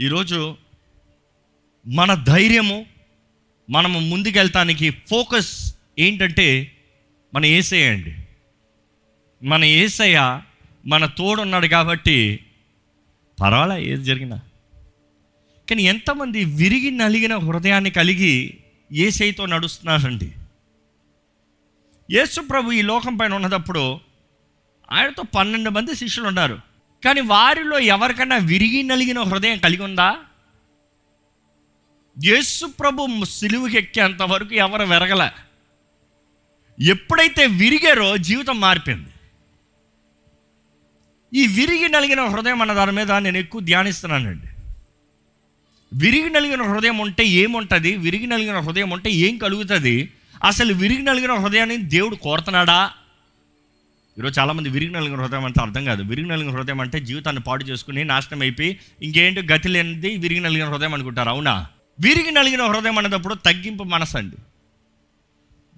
ఈరోజు మన ధైర్యము మనము ముందుకెళ్తానికి ఫోకస్ ఏంటంటే మన ఏసయ్య అండి. మన ఏసయ్య మన తోడున్నాడు కాబట్టి పర్వాలే ఏది జరిగినా. కానీ ఎంతమంది విరిగి నలిగిన హృదయాన్ని కలిగి ఏసైతో నడుస్తున్నారండి. యేసు ప్రభు ఈ లోకం పైన ఉన్నదప్పుడు ఆయనతో పన్నెండు మంది శిష్యులు ఉన్నారు కానీ వారిలో ఎవరికైనా విరిగి నలిగిన హృదయం కలిగి ఉందా? యేసు ప్రభు సిలువుకి ఎక్కేంత వరకు ఎవరు విరగల? ఎప్పుడైతే విరిగారో జీవితం మారిపోయింది. ఈ విరిగి నలిగిన హృదయం అన్న దాని మీద నేను ఎక్కువ ధ్యానిస్తున్నానండి. విరిగి నలిగిన హృదయం ఉంటే ఏముంటుంది? విరిగి నలిగిన హృదయం ఉంటే ఏం కలుగుతుంది? అసలు విరిగి నలిగిన హృదయాన్ని దేవుడు కోరుతున్నాడా? ఈరోజు చాలామంది విరిగి నలిగిన హృదయం అంటే అర్థం కాదు. విరిగి నలిగిన హృదయం అంటే జీవితాన్ని పాడు చేసుకుని నాశనం అయిపోయి ఇంకేంటి గతి లేనిది విరిగి నలిగిన హృదయం అనుకుంటారు. అవునా? విరిగి నలిగిన హృదయం అనేటప్పుడు తగ్గింపు మనసు అండి.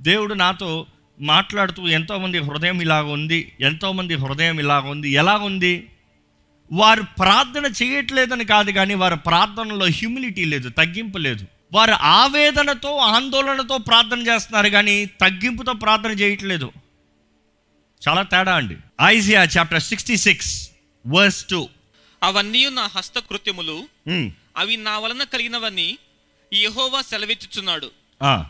దేవుడు నాతో మాట్లాడుతూ ఎంతోమంది హృదయం ఇలాగ ఉంది ఎంతోమంది హృదయం ఇలాగ ఉంది ఎలా ఉంది? వారు ప్రార్థన చేయట్లేదని కాదు కానీ వారి ప్రార్థనలో హ్యూమిలిటీ లేదు తగ్గింపు లేదు. వారు ఆవేదనతో ఆందోళనతో ప్రార్థన చేస్తున్నారు కానీ తగ్గింపుతో ప్రార్థన చేయట్లేదు. చాలా తేడా అండి. Isaiah chapter sixty six verse two అవన్నీ నా హస్తకృత్యములు. అవి నా వలన కలిగినవన్నీ యెహోవా సెలవిచ్చుచున్నాడు.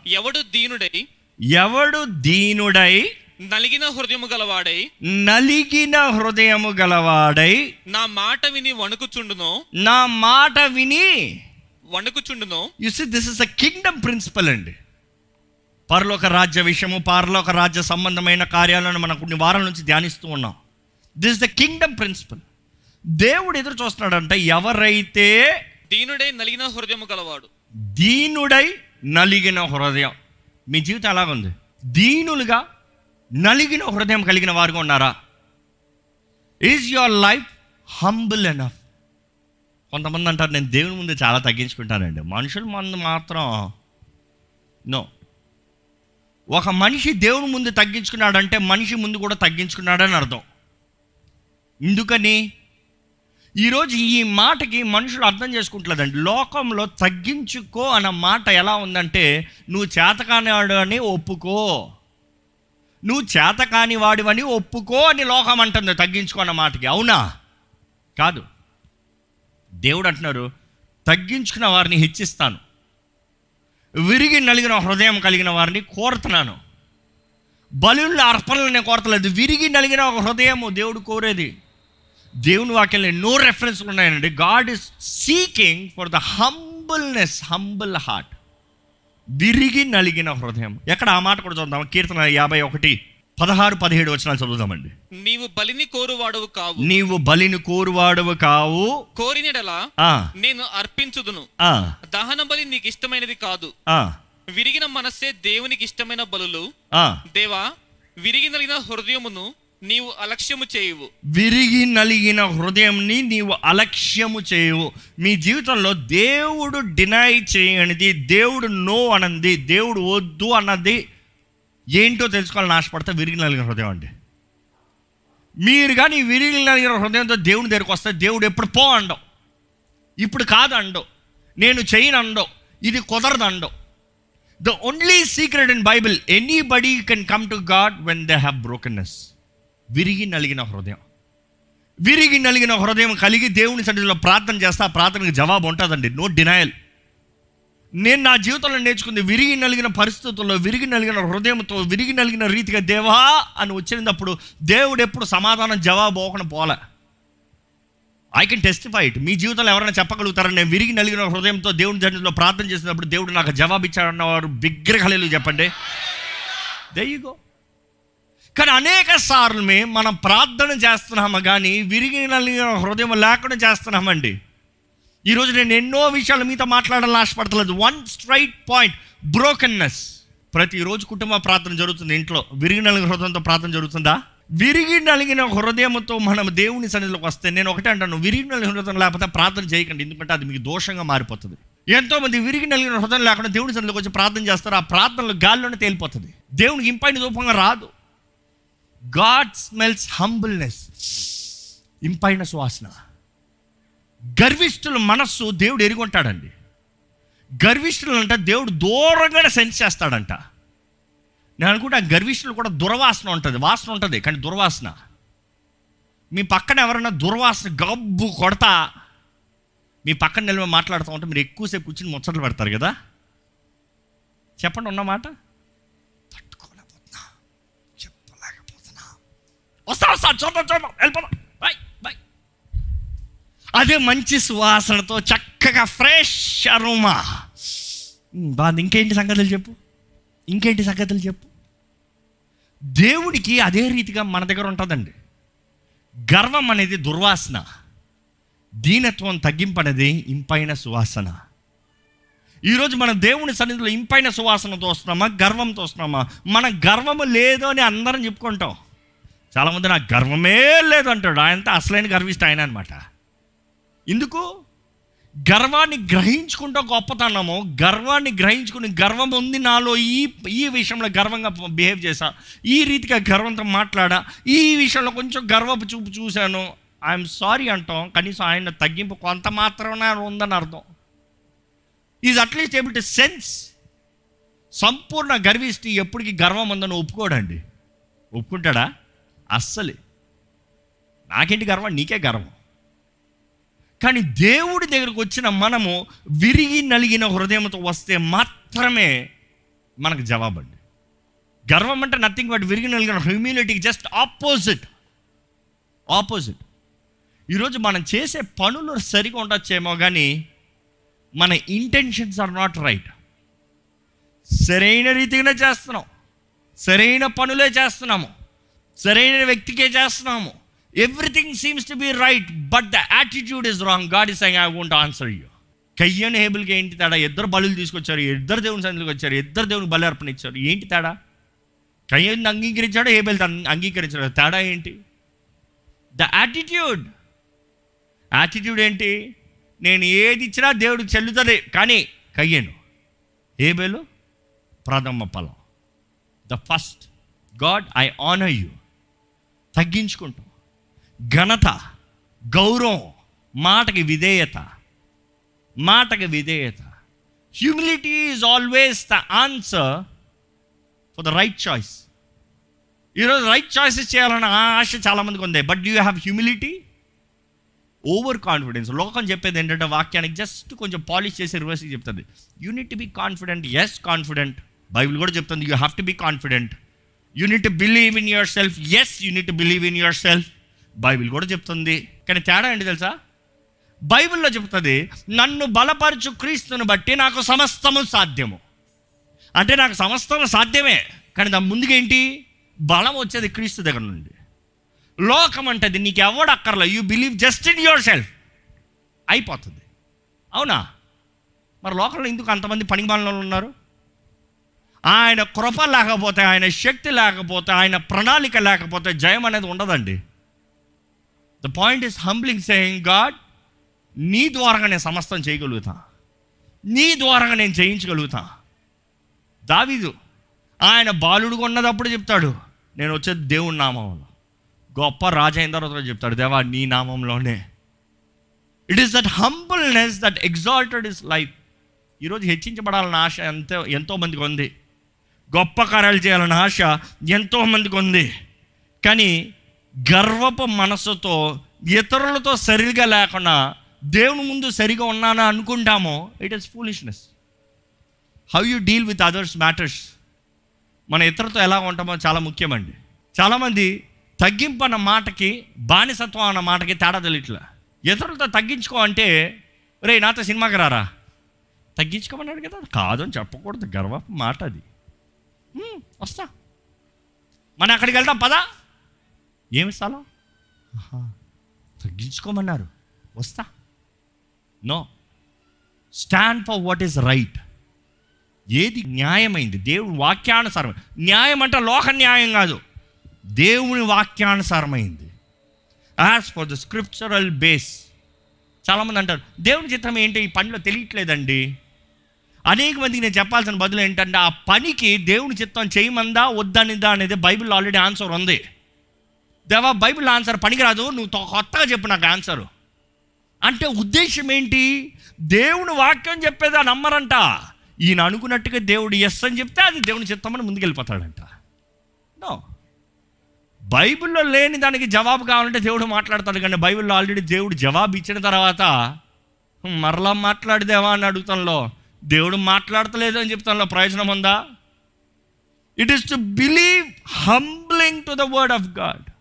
ఎవడు దీనుడై ఎవడు దీనుడై నలిగిన హృదయము గలవాడై నలిగిన హృదయము గలవాడై నా మాట విని వణుకుచుండునో? నా మాట విని వణుకుచుండునో? You see this is a kingdom principle అండి. పరలోక రాజ్య విషయము పరలోక రాజ్య సంబంధమైన కార్యాలను మనం కొన్ని వారాల నుంచి ధ్యానిస్తూ ఉన్నాం. దిస్ ద కింగ్డమ్ ప్రిన్సిపల్ దేవుడు ఎదురు చూస్తున్నాడంటే ఎవరైతే దీనుడై నలిగిన హృదయము గలవాడు. దీనుడై నలిగిన హృదయం. మీ జీవితం ఎలాగుంది? దీనులుగా నలిగిన హృదయం కలిగిన వారుగా ఉన్నారా? Is your life humble enough కొంతమంది అంటారు నేను దేవుని ముందు చాలా తగ్గించుకుంటానండి. మనుషుల ముందు మాత్రం నో ఒక మనిషి దేవుని ముందు తగ్గించుకున్నాడంటే మనిషి ముందు కూడా తగ్గించుకున్నాడని అర్థం. ఎందుకని? ఈరోజు ఈ మాటకి మనుషులు అర్థం చేసుకుంటలేదండి. లోకంలో తగ్గించుకో అన్న మాట ఎలా ఉందంటే నువ్వు చేతకానివాడు అని ఒప్పుకో. నువ్వు చేతకాని వాడివని ఒప్పుకో అని లోకం అంటుంది తగ్గించుకో అన్న మాటకి. అవునా? కాదు. దేవుడు అంటున్నారు తగ్గించుకున్న వారిని హెచ్చిస్తాను. విరిగి నలిగిన హృదయం కలిగిన వారిని కోరుతున్నాను. బలుల అర్పణలు నేను కోరతలేదు. విరిగి నలిగిన ఒక హృదయము దేవుడు కోరేది. దేవుని వాక్యంలో ఎన్నో రెఫరెన్స్లు ఉన్నాయండి. God is seeking for the humbleness humble heart విరిగి నలిగిన హృదయం. ఎక్కడ ఆ మాట కూడా చూద్దాం. కీర్తన యాభై ఒకటి. పదహారు పదిహేడు వచనాలు చదువుదామండి. నీవు బలిని కోరువాడవు కావు. నీవు బలిని కోరువాడవు కావు. కోరినడలా నేను అర్పించుదును. ఆ, దహన బలి నీకు ఇష్టమైనది కాదు. ఆ, విరిగిన మనస్సే దేవునికి ఇష్టమైన బలులు. ఆ. దేవా విరిగి నలిగిన హృదయమును నీవు అలక్ష్యము చేయువు. విరిగి నలిగిన హృదయంని నీవు అలక్ష్యము చేయవు. మీ జీవితంలో దేవుడు డినై చేయనిది దేవుడు నో అన్నది దేవుడు వద్దు అన్నది ఏంటో తెలుసుకోవాలని ఆశపడితే విరిగి నలిగిన హృదయం అండి. మీరు కానీ విరిగి నలిగిన హృదయంతో దేవుని దగ్గరకు వస్తే దేవుడు ఎప్పుడు పో అండవు. ఇప్పుడు కాదు అండవు. నేను చేయను అండవు. ఇది కుదరదు అండవు. The only secret in Bible anybody can come to God when they have brokenness విరిగి నలిగిన హృదయం. విరిగి నలిగిన హృదయం కలిగి దేవుని సన్నిధిలో ప్రార్థన చేస్తే ఆ ప్రార్థనకు జవాబు ఉంటుందండి. నో డినయల్ నేను నా జీవితంలో నేర్చుకుంది విరిగి నలిగిన పరిస్థితుల్లో విరిగి నలిగిన హృదయంతో విరిగి నలిగిన రీతిగా దేవా అని వచ్చినప్పుడు దేవుడు ఎప్పుడు సమాధానం జవాబు అవ్వకుండా పోలే. ఐ కెన్ టెస్టిఫై ఇట్ మీ జీవితంలో ఎవరైనా చెప్పగలుగుతారని నేను విరిగి నలిగిన హృదయంతో దేవుని జన్మలో ప్రార్థన చేసినప్పుడు దేవుడు నాకు జవాబు ఇచ్చాడన్నవారు బిగ్రహలేలు చెప్పండి. దయ్యగో కానీ అనేక సార్లు మనం ప్రార్థన చేస్తున్నాము కానీ విరిగి నలిగిన హృదయం లేకుండా చేస్తున్నామండి. ఈరోజు నేను ఎన్నో విషయాలు మీతో మాట్లాడాలని ఆశపడతలేదు. వన్ స్ట్రైట్ పాయింట్ బ్రోకన్నెస్ ప్రతిరోజు కుటుంబ ప్రార్థన జరుగుతుంది. ఇంట్లో విరిగి నలిగిన హృదయంతో ప్రార్థన జరుగుతుందా? విరిగి నలిగిన హృదయంతో మనం దేవుని సన్నిధిలోకి వస్తే నేను ఒకటే అంటాను. విరిగి నలిగిన హృదయం లేకపోతే ప్రార్థన చేయకండి. ఎందుకంటే అది మీకు దోషంగా మారిపోతుంది. ఎంతో మంది విరిగి నలిగిన హృదయం లేకుండా దేవుని సన్నిధిలోకి వచ్చి ప్రార్థన చేస్తారు. ఆ ప్రార్థనలు గాల్లోనే తేలిపోతుంది. దేవునికి ఇంపైన రూపంగా రాదు. గాడ్ స్మెల్స్ హంబుల్నెస్ ఇంపైన సువాసన. గర్విష్ఠుల మనస్సు దేవుడు ఎరుగుంటాడండి. గర్విష్ఠులు దేవుడు దూరంగానే సెన్స్ చేస్తాడంట. నేను అనుకుంటా గర్విష్ఠులు కూడా దుర్వాసన ఉంటుంది వాసన ఉంటుంది కానీ దుర్వాసన. మీ పక్కన ఎవరైనా దుర్వాసన గబ్బు కొడతా మీ పక్కన నిలబడి మాట్లాడుతూ ఉంటే మీరు ఎక్కువసేపు కూర్చుని ముచ్చట్లు పెడతారు కదా. చెప్పండి ఉన్నమాట తట్టుకోలేకపోతున్నా చెప్పలేకపోతున్నా. వస్తా వస్తా చూద్దాం చూద్దాం వెళ్ళిపోదాం. అదే మంచి సువాసనతో చక్కగా ఫ్రెష్ అరోమా. బాగుంది. ఇంకేంటి సంగతులు చెప్పు? ఇంకేంటి సంగతులు చెప్పు? దేవుడికి అదే రీతిగా మన దగ్గర ఉంటుందండి. గర్వం అనేది దుర్వాసన. దీనత్వం తగ్గింపనేది ఇంపైన సువాసన. ఈరోజు మన దేవుని సన్నిధిలో ఇంపైన సువాసనతో వస్తున్నామా? గర్వంతో వస్తున్నామా? మన గర్వము లేదు అని అందరం చెప్పుకుంటాం. చాలామంది నాకు గర్వమే లేదు అంటాడు ఆయనతో అసలైన గర్విష్ట ఆయన అనమాట ఎందుకు? గర్వాన్ని గ్రహించుకుంటూ గొప్పతనము గర్వాన్ని గ్రహించుకుని గర్వం ఉంది నాలో ఈ ఈ విషయంలో గర్వంగా బిహేవ్ చేశా ఈ రీతిగా గర్వంతో మాట్లాడా ఈ విషయంలో కొంచెం గర్వపు చూపు చూశాను. ఐఎమ్ సారీ అంటాం కనీసం ఆయన తగ్గింపు కొంత మాత్రమే ఉందని అర్థం. Is at least able to sense సంపూర్ణ గర్విస్తే ఎప్పటికీ గర్వం ఉందని ఒప్పుకోడండి. ఒప్పుకుంటాడా? అస్సలే. నాకేంటి గర్వం? నీకే గర్వం. కానీ దేవుడి దగ్గరకు వచ్చిన మనము విరిగి నలిగిన హృదయంతో వస్తే మాత్రమే మనకు జవాబండి. గర్వం అంటే నథింగ్ బట్ విరిగి నలిగిన హ్యూమిలిటీకి జస్ట్ ఆపోజిట్ ఆపోజిట్ ఈరోజు మనం చేసే పనులు సరిగా ఉండొచ్చేమో కానీ మన ఇంటెన్షన్స్ ఆర్ నాట్ రైట్ సరైన రీతిగానే చేస్తున్నాం. సరైన పనులే చేస్తున్నాము. సరైన వ్యక్తికే చేస్తున్నాము. Everything seems to be right but the attitude is wrong God is I won't answer you కయ్యని హేబుల్కి ఏంటి తేడా? ఇద్దరు బలులు తీసుకొచ్చారు ఇద్దరు దేవుని సన్నిధికి వచ్చారు ఇద్దరు దేవునికి బలి అర్పణ ఇచ్చారు ఏంటి తేడా? కయ్యని అంగీకరించాడు హేబెల్ అంగీకరించాడు తేడా ఏంటి? ద యాటిట్యూడ్ యాటిట్యూడ్ ఏంటి? నేను ఏది ఇచ్చినా దేవుడు చెల్లుతుంది కానీ కయ్యను. హేబేలు ప్రథమ ఫలం. The first God I honour you తగ్గించుకుంటాం. ఘనత గౌరవం మాటకి విధేయత మాటకి విధేయత. Humility is always the answer for the right choice ఈరోజు రైట్ చాయిసెస్ చేయాలన్న ఆశ చాలామందికి ఉంది. But you have humility over confidence లోకం చెప్పేది ఏంటంటే వాక్యానికి జస్ట్ కొంచెం పాలిష్ చేసి రివర్స్ చెప్తుంది. You need to be confident yes confident Bible కూడా చెప్తుంది. You have to be confident you need to believe in yourself yes you need to believe in yourself Bible కూడా చెప్తుంది. కానీ తేడా ఏంటి తెలుసా? బైబిల్లో చెప్తుంది నన్ను బలపరచు క్రీస్తుని బట్టి నాకు సమస్తము సాధ్యము. అంటే నాకు సమస్తము సాధ్యమే కానీ దాని ముందుకేంటి? బలం వచ్చేది క్రీస్తు దగ్గర నుండి. లోకం అంటది నీకు ఎవడు అక్కర్లే you believe just in yourself అయిపోతుంది. అవునా? మరి లోకంలో ఎందుకు అంతమంది పనికి బాలలో ఉన్నారు? ఆయన కృప లేకపోతే ఆయన శక్తి లేకపోతే ఆయన ప్రణాళిక లేకపోతే జయం అనేది ఉండదండి. The point is humbling saying God నీ ద్వారాగా నేను సమస్తం చేయగలుగుతా. నీ ద్వారాగా నేను చేయించగలుగుతా దావీదు ఆయన బాలుడుగా ఉన్నదప్పుడు చెప్తాడు నేను వచ్చేది దేవుడి నామంలో. గొప్ప రాజైన తర్వాత చెప్తాడు దేవా నీ నామంలోనే. It is that humbleness that exalted is life ఈరోజు హెచ్చించబడాలన్న ఆశ ఎంతో ఎంతో మందికి ఉంది. గొప్ప కార్యాలు చేయాలన్న ఆశ ఎంతో మందికి ఉంది. కానీ గర్వపు మనసుతో ఇతరులతో సరిగా లేకుండా దేవుని ముందు సరిగా ఉన్నానా అనుకుంటామో it is foolishness how you deal with others matters మన ఇతరులతో ఎలా ఉంటామో చాలా ముఖ్యమండి. చాలామంది తగ్గింపు అన్న మాటకి బానిసత్వం అన్న మాటకి తేడా తెలియట్లే ఇతరులతో తగ్గించుకో అంటే రే నాతో సినిమాకి రారా? తగ్గించుకోమన్నాడు కదా. కాదని చెప్పకూడదు. గర్వపు మాట అది. వస్తా. మనం అక్కడికి వెళ్దాం పదా? ఏమి స్థలం తగ్గించుకోమన్నారు. వస్తా. No. Stand for what is right. ఏది న్యాయమైంది? దేవుని వాక్యానుసారం. న్యాయం అంటే లోక న్యాయం కాదు. దేవుని వాక్యానుసారమైంది. As for the scriptural base చాలామంది అంటారు దేవుని చిత్రం ఏంటి? ఈ పనిలో తెలియట్లేదండి. అనేక మందికి నేను చెప్పాల్సిన బదులు ఏంటంటే ఆ పనికి దేవుని చిత్తం చేయమందా? వద్దనిదా అనేది బైబిల్ ఆల్రెడీ ఆన్సర్ ఉంది. దేవా బైబిల్ ఆన్సర్ పనికిరాదు నువ్వు కొత్తగా చెప్పు నాకు ఆన్సరు. అంటే ఉద్దేశం ఏంటి? దేవుని వాక్యం చెప్పేదా నమ్మరంట. ఈయన అనుకున్నట్టుగా దేవుడు ఎస్ అని చెప్తే అది దేవుని చిత్తమని ముందుకెళ్ళిపోతాడంట. నో బైబిల్లో లేని దానికి జవాబు కావాలంటే దేవుడు మాట్లాడతాడు కానీ బైబిల్లో ఆల్రెడీ దేవుడు జవాబు ఇచ్చిన తర్వాత మరలా మాట్లాడదేవా? అని అడుగుతాంలో దేవుడు మాట్లాడతలేదు అని చెప్తాంలో ప్రయోజనం ఉందా? It is to believe humbling to the word of God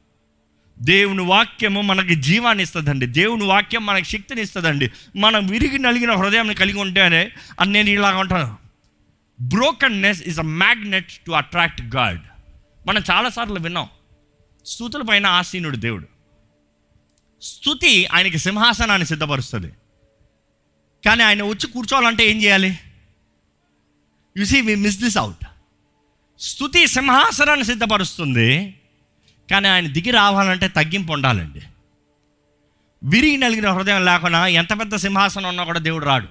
దేవుని వాక్యము మనకి జీవాన్ని ఇస్తుందండి. దేవుని వాక్యం మనకి శక్తిని ఇస్తుందండి. మనం విరిగి నలిగిన హృదయాన్ని కలిగి ఉంటేనే అని నేను ఇలాగ ఉంటాను. Brokenness is a magnet to attract God మనం చాలాసార్లు విన్నాం. స్థుతుల పైన ఆసీనుడు దేవుడు. స్థుతి ఆయనకి సింహాసనాన్ని సిద్ధపరుస్తుంది. కానీ ఆయన వచ్చి కూర్చోవాలంటే ఏం చేయాలి? You see we miss this out స్థుతి సింహాసనాన్ని సిద్ధపరుస్తుంది. కానీ ఆయన దిగి రావాలంటే తగ్గింపు ఉండాలండి. విరిగి నలిగిన హృదయం లేకుండా ఎంత పెద్ద సింహాసనం ఉన్నా కూడా దేవుడు రాడు.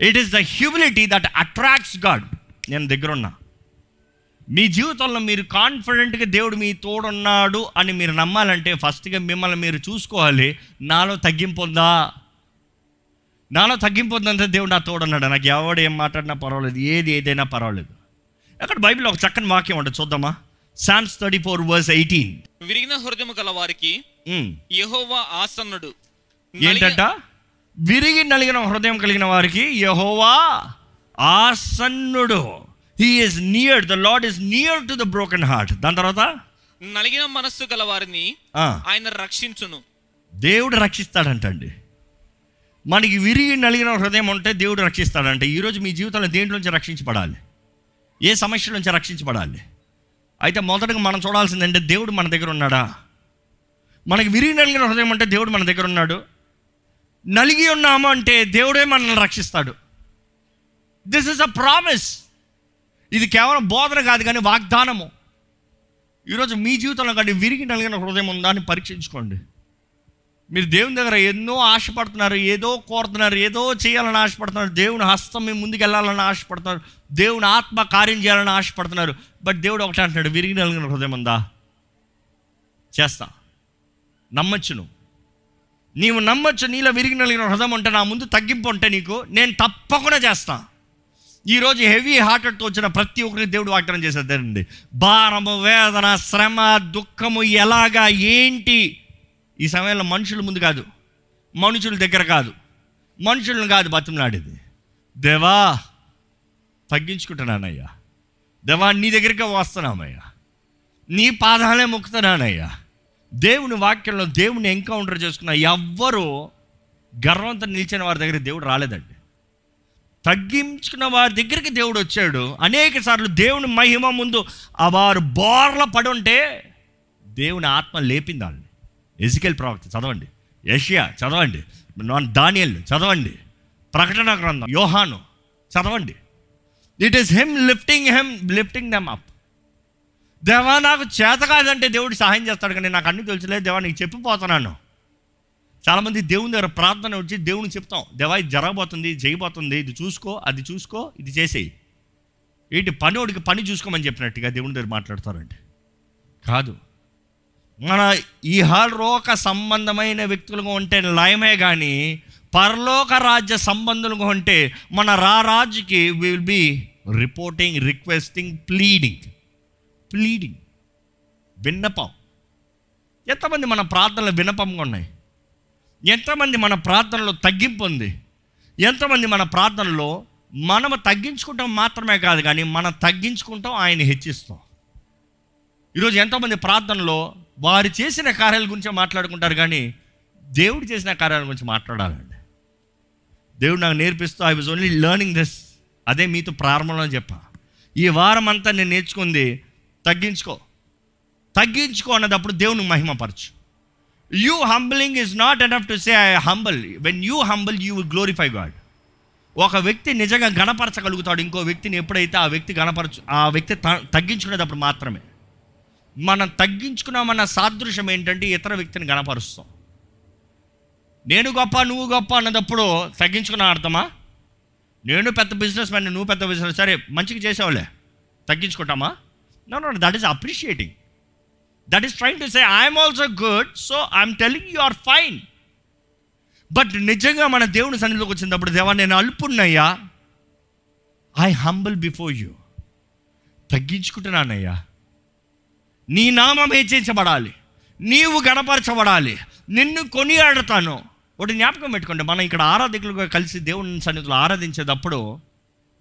It is the humility that attracts God నేను దగ్గరున్నా. మీ జీవితంలో మీరు కాన్ఫిడెంట్గా దేవుడు మీ తోడున్నాడు అని మీరు నమ్మాలంటే ఫస్ట్గా మిమ్మల్ని మీరు చూసుకోవాలి. నాలో తగ్గింపు ఉందా? నాలో తగ్గింపు ఉందంటే దేవుడు నా తోడున్నాడు. నాకు ఎవడు ఏం మాట్లాడినా పర్వాలేదు. ఏది ఏదైనా పర్వాలేదు. అక్కడ బైబిల్లో ఒక చక్కని వాక్యం ఉంటుంది చూద్దామా? Psalms thirty four verse eighteen విరిగిన హృదయము గల వారికి యెహోవా ఆసన్నుడు. ఏంటంట? విరిగి నలిగిన హృదయం కలిగిన వారికి యహోవా ఆసన్నుడు. He is near the Lord is near to the broken heart దాని తర్వాత? నలిగిన మనస్సు గల వారిని ఆయన రక్షించును. దేవుడు రక్షిస్తాడంటండి. మనకి విరిగి నలిగిన హృదయం ఉంటే దేవుడు రక్షిస్తాడంట. ఈరోజు మీ జీవితంలో దేంట్లో నుంచి రక్షించబడాలి? ఏ సమస్య నుంచి రక్షించబడాలి? అయితే మొదటగా మనం చూడాల్సిందంటే దేవుడు మన దగ్గర ఉన్నాడా? మనకి విరిగి నలిగిన హృదయం అంటే దేవుడు మన దగ్గర ఉన్నాడు. నలిగి ఉన్నాము అంటే దేవుడే మనల్ని రక్షిస్తాడు. దిస్ ఇస్ అ ప్రామిస్ ఇది కేవలం బోధన కాదు కానీ వాగ్దానము. ఈరోజు మీ జీవితంలో కానీ విరిగి నలిగిన హృదయం ఉందా అని పరీక్షించుకోండి. మీరు దేవుని దగ్గర ఎన్నో ఆశపడుతున్నారు ఏదో కోరుతున్నారు ఏదో చేయాలని ఆశపడుతున్నారు దేవుని హస్తం మీ ముందుకు వెళ్ళాలని ఆశపడుతున్నారు దేవుని ఆత్మ కార్యం చేయాలని ఆశపడుతున్నారు. బట్ దేవుడు ఒకటి అంటున్నాడు విరిగి నలిగిన హృదయం ఉందా? చేస్తా. నమ్మచ్చు నువ్వు. నీవు నమ్మచ్చు నీలో విరిగి నలిగిన హృదయం ఉంటే నా ముందు తగ్గింపు ఉంటే నీకు నేను తప్పకుండా చేస్తాను ఈరోజు హెవీ హార్టెడ్తో వచ్చిన ప్రతి ఒక్కరికి దేవుడు వాగ్దానం చేసేదండి భారము వేదన శ్రమ దుఃఖము ఎలాగా ఏంటి? ఈ సమయంలో మనుషుల ముందు కాదు మనుషుల దగ్గర కాదు మనుషులను కాదు బతిమలాడేది. దేవా తగ్గించుకుంటున్నానయ్యా. దేవా నీ దగ్గరికి వస్తున్నామయ్యా. నీ పాదాలే మొక్కుతున్నానయ్యా. దేవుని వాక్యంలో దేవుని ఎన్కౌంటర్ చేసుకున్న ఎవ్వరూ గర్వంతో నిలిచిన వారి దగ్గర దేవుడు రాలేదండి. తగ్గించుకున్న వారి దగ్గరికి దేవుడు వచ్చాడు. అనేక సార్లు దేవుని మహిమ ముందు ఆ వారు బోర్ల పడుంటే దేవుని ఆత్మ లేపిందాన్ని ఎజికెల్ ప్రవక్త చదవండి. ఏషియా చదవండి. నాన్ దానియల్ చదవండి. ప్రకటన గ్రంథం యోహాను చదవండి. It is him lifting him lifting them up దేవా నాకు చేత కాదంటే దేవుడు సహాయం చేస్తాడు కానీ నాకు అన్ని తెలుసులేదు. దేవా నీకు చెప్పిపోతున్నాను. చాలామంది దేవుని దగ్గర ప్రార్థన వచ్చి దేవునికి చెప్తాం. దేవా ఇది జరగబోతుంది చేయబోతుంది ఇది చూసుకో అది చూసుకో ఇది చేసేయి. ఏంటి పనివాడికి పని చూసుకోమని చెప్పినట్టుగా దేవుని దగ్గర మాట్లాడతారండి. కాదు. మన ఈ హలోక సంబంధమైన వ్యక్తులుగా ఉంటే లయమే కానీ పరలోక రాజ్య సంబంధులుగా ఉంటే మన రారాజుకి will be reporting requesting pleading pleading విన్నపం. ఎంతమంది మన ప్రార్థనలు వినపంగా ఉన్నాయి? ఎంతమంది మన ప్రార్థనలో తగ్గింపు ఉంది? ఎంతమంది మన ప్రార్థనలో మనము తగ్గించుకుంటాం మాత్రమే కాదు కానీ మనం తగ్గించుకుంటాం ఆయన హెచ్చిస్తాం. ఈరోజు ఎంతోమంది ప్రార్థనలో వారు చేసిన కార్యాల గురించి మాట్లాడుకుంటారు కానీ దేవుడు చేసిన కార్యాల గురించి మాట్లాడాలండి. దేవుడు నాకు నేర్పిస్తూ I was only learning this అదే మీతో ప్రారంభంలో చెప్పా. ఈ వారం అంతా నేను నేర్చుకుంది తగ్గించుకో. తగ్గించుకో అన్నదప్పుడు దేవుని మహిమపరచు. You humbling is not enough to say I humble when you humble you will glorify God ఒక వ్యక్తి నిజంగా గణపరచగలుగుతాడు ఇంకో వ్యక్తిని ఎప్పుడైతే ఆ వ్యక్తి గణపరచు ఆ వ్యక్తి త- తగ్గించుకునేటప్పుడు మాత్రమే. మనం తగ్గించుకున్నామన్న సాదృశ్యం ఏంటంటే ఇతర వ్యక్తిని గణపరుస్తాం. నేను గొప్ప నువ్వు గొప్ప అన్నదప్పుడు తగ్గించుకున్న అర్థమా? నేను పెద్ద బిజినెస్ మ్యాన్ నువ్వు పెద్ద బిజినెస్ సరే మంచిగా చేసావులే తగ్గించుకుంటామా? No no that is appreciating that is trying to say I'm also good so I'm telling you are fine but నిజంగా మన దేవుని సన్నిధిలోకి వచ్చినప్పుడు దేవా నేను అల్పున్నయ్యా. ఐ హంబల్ బిఫోర్ యూ తగ్గించుకుంటున్నానయ్యా. నీ నామం హెచ్చించబడాలి. నీవు గణపరచబడాలి. నిన్ను కొనియాడతాను. ఒకటి జ్ఞాపకం పెట్టుకోండి. మనం ఇక్కడ ఆరాధకులుగా కలిసి దేవుని సన్నిధిలో ఆరాధించేటప్పుడు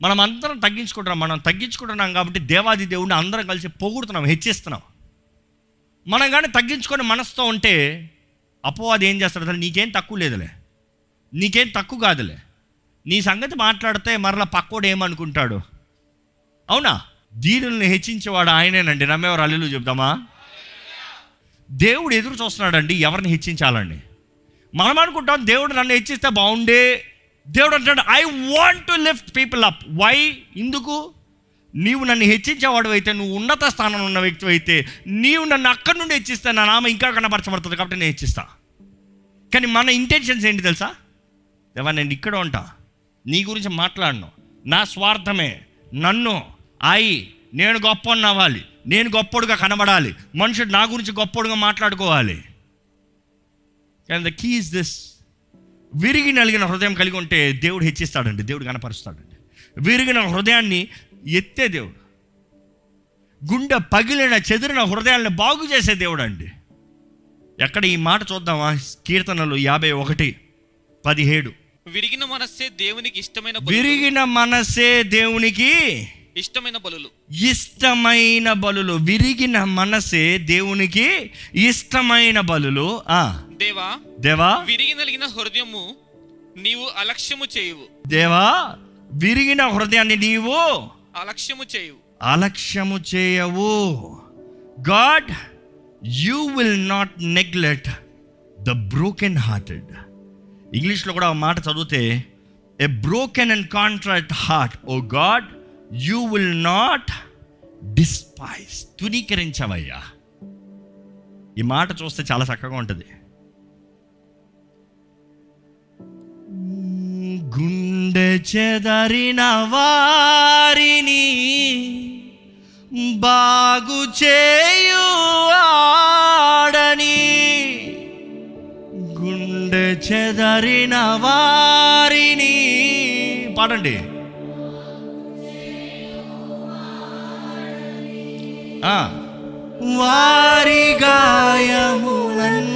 మనం అందరం తగ్గించుకుంటున్నాం. మనం తగ్గించుకుంటున్నాం కాబట్టి దేవాది దేవుడిని అందరం కలిసి పొగుడుతున్నాం హెచ్చిస్తున్నాం. మనం కానీ తగ్గించుకొని మనసుతో ఉంటే అపోవాది ఏం చేస్తాడు? అసలు నీకేం తక్కువ లేదులే. నీకేం తక్కువ కాదులే. నీ సంగతి మాట్లాడితే మరలా పక్కోడు ఏమనుకుంటాడు? అవునా? దీనుల్ని హెచ్చించేవాడు ఆయనేనండి. నమ్మేవారు అల్లులు చెప్తామా దేవుడు ఎదురు చూస్తున్నాడండి ఎవరిని హెచ్చించాలండి? మనం అనుకుంటాం దేవుడు నన్ను హెచ్చిస్తే బాగుండే. దేవుడు అంటాడు I want to lift people up why ఎందుకు? నీవు నన్ను హెచ్చించేవాడు అయితే నువ్వు ఉన్నత స్థానంలో ఉన్న వ్యక్తి అయితే నీవు నన్ను అక్కడి నుండి హెచ్చిస్తే నా నామ ఇంకా కనపరచబడుతుంది కాబట్టి నేను హెచ్చిస్తా. కానీ మన ఇంటెన్షన్స్ ఏంటి తెలుసా? దేవా నేను ఇక్కడ ఉంటా నీ గురించి మాట్లాడను. నా స్వార్థమే. నన్ను అయి నేను గొప్ప అవ్వాలి. నేను గొప్పడుగా కనబడాలి. మనుషుడు నా గురించి గొప్పడుగా మాట్లాడుకోవాలి. కానీ ద కీ ఇస్ దిస్ విరిగి నలిగిన హృదయం కలిగి ఉంటే దేవుడు హెచ్చిస్తాడండి. దేవుడు కనపరుస్తాడండి. విరిగిన హృదయాన్ని ఎత్తే దేవుడు. గుండె పగిలిన చెదిరిన హృదయాన్ని బాగు చేసే దేవుడు అండి ఎక్కడ ఈ మాట చూద్దామా కీర్తనలు యాభై ఒకటి పదిహేడు. విరిగిన మనస్సే దేవునికి ఇష్టమైన. విరిగిన మనసే దేవునికి ఇష్టమైన బలులు. ఇష్టమైన బలులు. విరిగిన మనసే దేవునికి ఇష్టమైన బలులు. ఆ. దేవా దేవా. విరిగి నలిగిన హృదయము నీవు అలక్ష్యము చేయువు. దేవా విరిగిన హృదయాన్ని నీవు అలక్ష్యము చేయువు. అలక్ష్యము చేయవు. God you will not neglect the broken hearted. ఇంగ్లీష్లో కూడా మాట చదివితే a broken and contract heart O God you will not despise తునీకరించవయ్యా. ఈ మాట చూస్తే చాలా చక్కగా ఉంటుంది. గుండె చెదరిన వారిని బాగు చేయు ఆడని. గుండె చెదరిన వారిని. పాడండి. वारि गायुरन्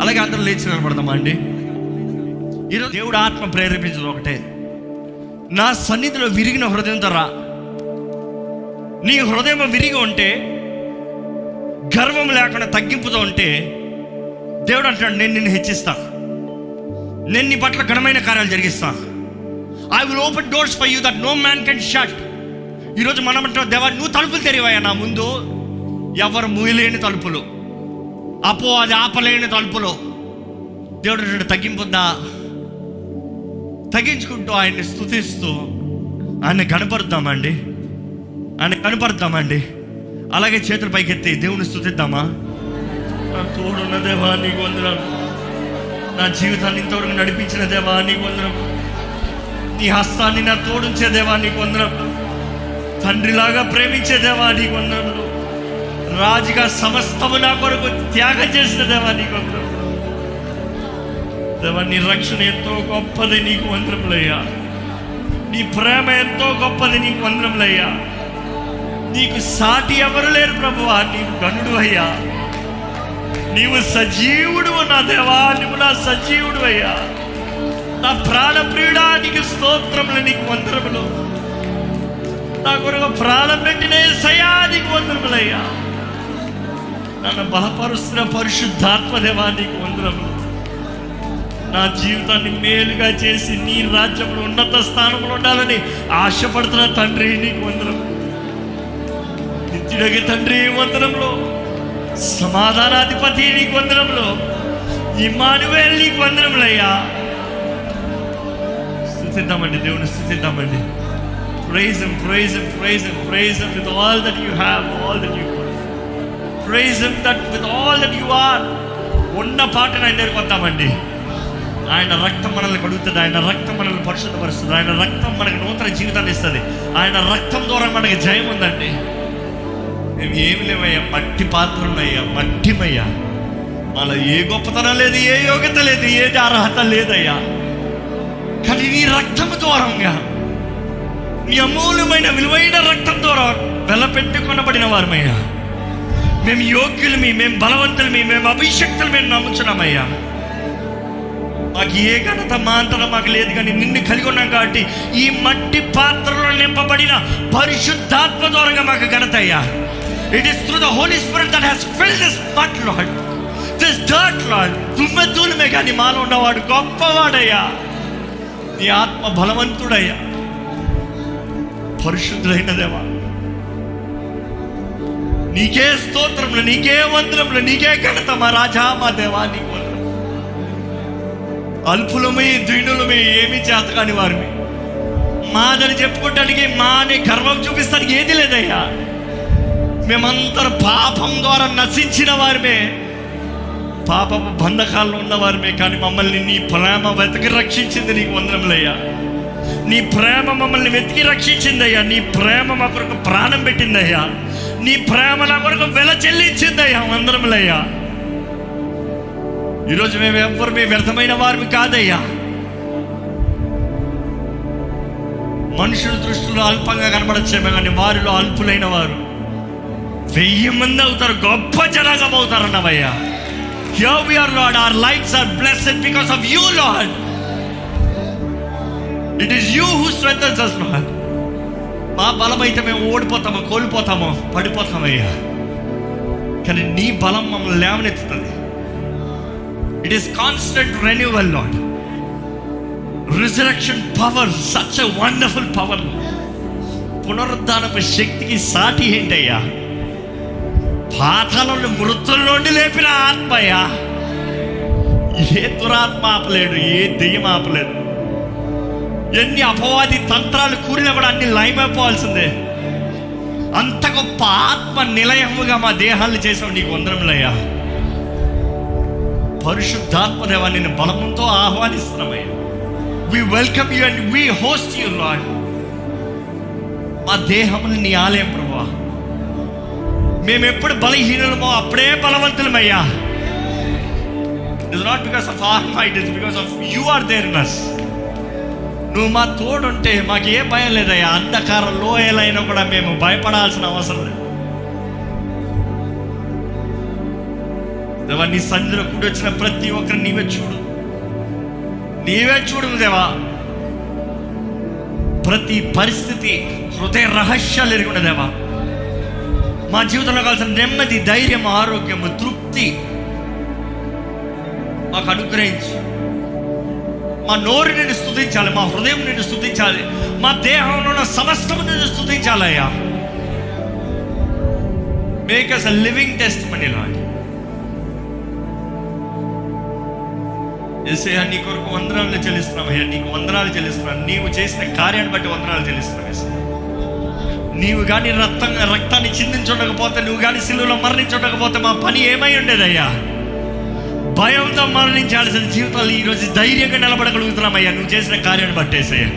అలాగే అందరూ లేచి నిలబడతామా అండి? ఈరోజు దేవుడు ఆత్మ ప్రేరేపించదు ఒకటే. నా సన్నిధిలో విరిగిన హృదయంతో రా నీ హృదయం విరిగి ఉంటే గర్వం లేకుండా తగ్గింపుతో ఉంటే దేవుడు అంటాడు నేను నిన్ను హెచ్చిస్తా. నేను నీ పట్ల ఘనమైన కార్యాలు జరిగిస్తా. I will open doors for you that no man can shut ఈరోజు మనం అంటున్నాం దేవా నువ్వు తలుపులు తెరివాయా నా ముందు? ఎవరు మూయలేని తలుపులు? అపో అది ఆపలేని తలుపులు? దేవుడు అంటాడు, తగ్గింపుందా తగ్గించుకుంటూ ఆయన్ని స్థుతిస్తూ ఆయన కనపరుద్దామండి ఆయన కనపరుద్దామండి అలాగే చేతులు పైకెత్తి దేవుని స్థుతిద్దామా తోడున్న దేవా నీకు వందనాలు నా జీవితాన్ని ఇంతవరకు నడిపించిన దేవా నీకు వందనం. నీ హస్తాన్ని నా తోడుంచే దేవా నీకు వందనం. తండ్రిలాగా ప్రేమించే దేవా నీకు వందనములు రాజుగా సమస్తము నా కొరకు త్యాగం చేసిన దేవా నీకు వందనం. దేవా నీ రక్షణ ఎంతో గొప్పది నీకు వందరములయ్యా నీ ప్రేమ ఎంతో గొప్పది నీకు వందరములయ్యా నీకు సాటి ఎవరు లేరు ప్రభువా. నీకు గనుడు అయ్యా. నీవు సజీవుడు నా దేవా నువ్వు నా సజీవుడు అయ్యా నా ప్రాణప్రియుడా నీకు స్తోత్రములు నీకు వందరములు నా కొరకు ప్రాణం పెట్టిన సయా నీకు వందరములయ్యా నన్ను బలపరుస్తున్న పరిశుద్ధాత్మ దేవా నీకు వందరములు నా జీవితాన్ని మేలుగా చేసి నీ రాజ్యంలో ఉన్నత స్థానంలో ఉండాలని ఆశపడుతున్న తండ్రి నీకు వందరం నిత్యుడగి తండ్రి వందనంలో సమాధానాధిపతి నీకు వందరంలో ఇమానువేల్ నీకు వందరములయ్యా స్థుతిద్దామండి దేవుని స్థుతిద్దామండి. Praise him praise him with him that him with all that you have all that you that praise him that with all that you are. ఉన్న పాటను ఆయన నేర్పొద్దామండి ఆయన రక్తం మనల్ని కడుగుతుంది ఆయన రక్తం మనల్ని పరిశుద్ధపరుస్తుంది ఆయన రక్తం మనకి నూతన జీవితాన్ని ఇస్తుంది. ఆయన రక్తం ద్వారా మనకి జయం ఉందండి. మేము ఏమి లేవయ్యా? మట్టి పాత్రలయ్యా మట్టిమయ్యా. మన ఏ గొప్పతనం లేదు ఏ యోగ్యత లేదు ఏ అర్హత లేదయ్యా. కానీ నీ రక్తం ద్వారంగా నీ అమూల్యమైన విలువైన రక్తం ద్వారా వెలపెట్టుకొనబడిన వారమయ్యా. మేము యోగ్యులమి మేము బలవంతులమి మేము అభిషక్తులు మేము నమ్ముచున్నామయ్యా. మాకు ఏ ఘనత మాంతరం మాకు లేదు కానీ నిన్ను కలిగి ఉన్నాం కాబట్టి ఈ మట్టి పాత్రలో నింపబడిన పరిశుద్ధాత్మ ద్వారంగా మాకు ఘనత అయ్యా. It is through the Holy Spirit that has fill this mud Lord this dirt Lord దుమ్మెతూలమే కానీ మాలో ఉన్నవాడు గొప్పవాడయ్యా. నీ ఆత్మ బలవంతుడయ్యా. పరిశుద్ధులైన దేవా. నీకే స్తోత్రములు నీకే వందనములు నీకే ఘనత మా రాజా మా దేవా నీకు అల్పులమే దీనులమే ఏమి చేతకాని వారిని మాదని చెప్పుకోవటానికి మా అని గర్వం చూపిస్తానికి ఏది లేదయ్యా. మేమందరం పాపం ద్వారా నశించిన వారిమే. పాపపు బంధకాల్లో ఉన్నవారిమే కానీ మమ్మల్ని నీ ప్రేమ వెతికి రక్షించింది నీకు వందరంలయ్యా నీ ప్రేమ మమ్మల్ని వెతికి రక్షించిందయ్యా. నీ ప్రేమ మా కొరకు ప్రాణం పెట్టిందయ్యా. నీ ప్రేమ నా కొరకు వెల చెల్లించిందయ్యా. వందనములయ్యా. ఈరోజు మేము ఎవ్వరు మీ వ్యర్థమైన వారిని కాదయ్యా. మనుషుల దృష్టిలో అల్పంగా కనబడచ్చేమే కానీ వారిలో అల్పులైన వారు. వెయ్యి మంది అవుతారు గొప్ప జనాంగం అవుతారు అన్నవయ్యా. Here we are Lord our lives are blessed because of you Lord it is you who strengthens us, మా బలం అయితే మేము ఓడిపోతామో కోల్పోతామో పడిపోతామయ్యా కానీ నీ బలం మమ్మల్ని లేవనెత్తుతుంది. It is constant renewal Lord resurrection power such a wonderful power పునరుద్ధానపు శక్తికి సాటి ఏంటయ్యా? పాతాలను మృతుల నుండి లేపిన ఆత్మయ్యా. ఏ దురాత్మ ఆపలేడు ఏ దెయ్యం ఆపలేడు. ఎన్ని అపవాది తంత్రాలు కూరినా కూడా అన్ని లయమైపోవాల్సిందే. అంత గొప్ప ఆత్మ నిలయముగా మా దేహాన్ని చేసావు నీకు వందరములయ్యా పరిశుద్ధాత్మ దేవా నేను బలముతో ఆహ్వానిస్తున్నామయ్యా. We welcome you and we host you Lord మా దేహముని నీ ఆలయం ప్రభా మేము ఎప్పుడు బలహీనమో అప్పుడే బలవంతులమయ్యా. It's not because of our it is because of you are there నస్ నువ్వు మా తోడుంటే మాకు ఏ భయం లేదయ్యా. అంధకార లోయలైనా కూడా మేము భయపడాల్సిన అవసరం లేదు. దేవా నీ సన్నిధిలో కూడి వచ్చిన ప్రతి ఒక్కరిని నీవే చూడు. నీవే చూడు దేవా. ప్రతి పరిస్థితి హృదయ రహస్యాలు ఎరుగుండదేవా దేవా. మా జీవితంలో కావాల్సిన నెమ్మది ధైర్యం ఆరోగ్యము తృప్తి మాకు అనుగ్రహించి. మా నోరు నేను స్థుతించాలి మా హృదయం నేను స్థుతించాలి మా దేహంలో ఉన్న సమస్తము నిన్ను స్థుతించాలయ్యా make us a living testimony Lord ఏసయ్యా నీ కొరకు వందనాలు చెల్లిస్తున్నాం అయ్యా. నీకు వందనాలు చెల్లిస్తున్నాను నీవు చేసిన కార్యాన్ని బట్టి వందనాలు చెల్లిస్తున్నాం ఏసయ్యా. నీవు కానీ రక్తం రక్తాన్ని చిందించుండకపోతే నువ్వు కానీ సిలువలో మరణించుండకపోతే మా పని ఏమై ఉండేదయ్యా? భయంతో మరణించాల్సిన జీవితాలు ఈరోజు ధైర్యంగా నిలబడగలుగుతున్నామయ్యా. నువ్వు చేసిన కార్యాన్ని పట్టేసయ్యా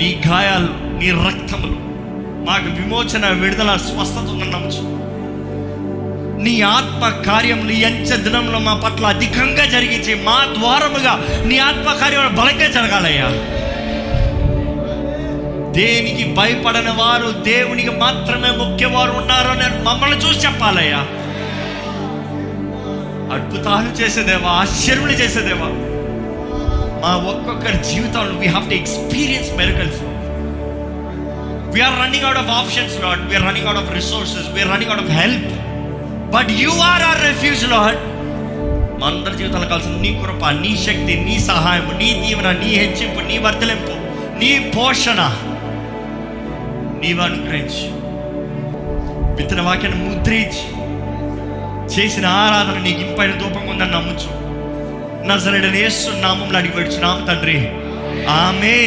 నీ గాయాలు నీ రక్తములు మాకు విమోచన విడుదల స్వస్థత ఉందని నమ్మచ్చు నీ ఆత్మ కార్యములు ఎంచ దినంలో మా పట్ల అధికంగా జరిగించి మా ద్వారముగా నీ ఆత్మ కార్యములు బలంగా జరగాలయ్యా. దేనికి భయపడని వారు దేవునికి మాత్రమే ముఖ్యవారు ఉన్నారు అని మమ్మల్ని చూసి చెప్పాలయ్యా. అద్భుతాలు చేసేదేవా ఆశ్చర్యములు చేసేదేవా మా ఒక్కొక్కరి జీవితంలో we have to experience miracles we are running out of options Lord we are running out of resources we are running out of help but you are our refuge Lord మా అందరి జీవితాలు కావాల్సిన నీ కృప నీ శక్తి నీ సహాయం నీ దీవెన నీ హెచ్చింపు నీ వర్తలింపు నీ పోషణ. నీవు అనుగ్రహించి విత్తన వాక్యాన్ని ముద్రించి చేసిన ఆరాధన నీకు ఇంపైన దూపంగా ఉందని నమ్ముచు. నజరడనేస్తు నామంలో అడిగి పెడుచున్నాము తండ్రి. ఆమె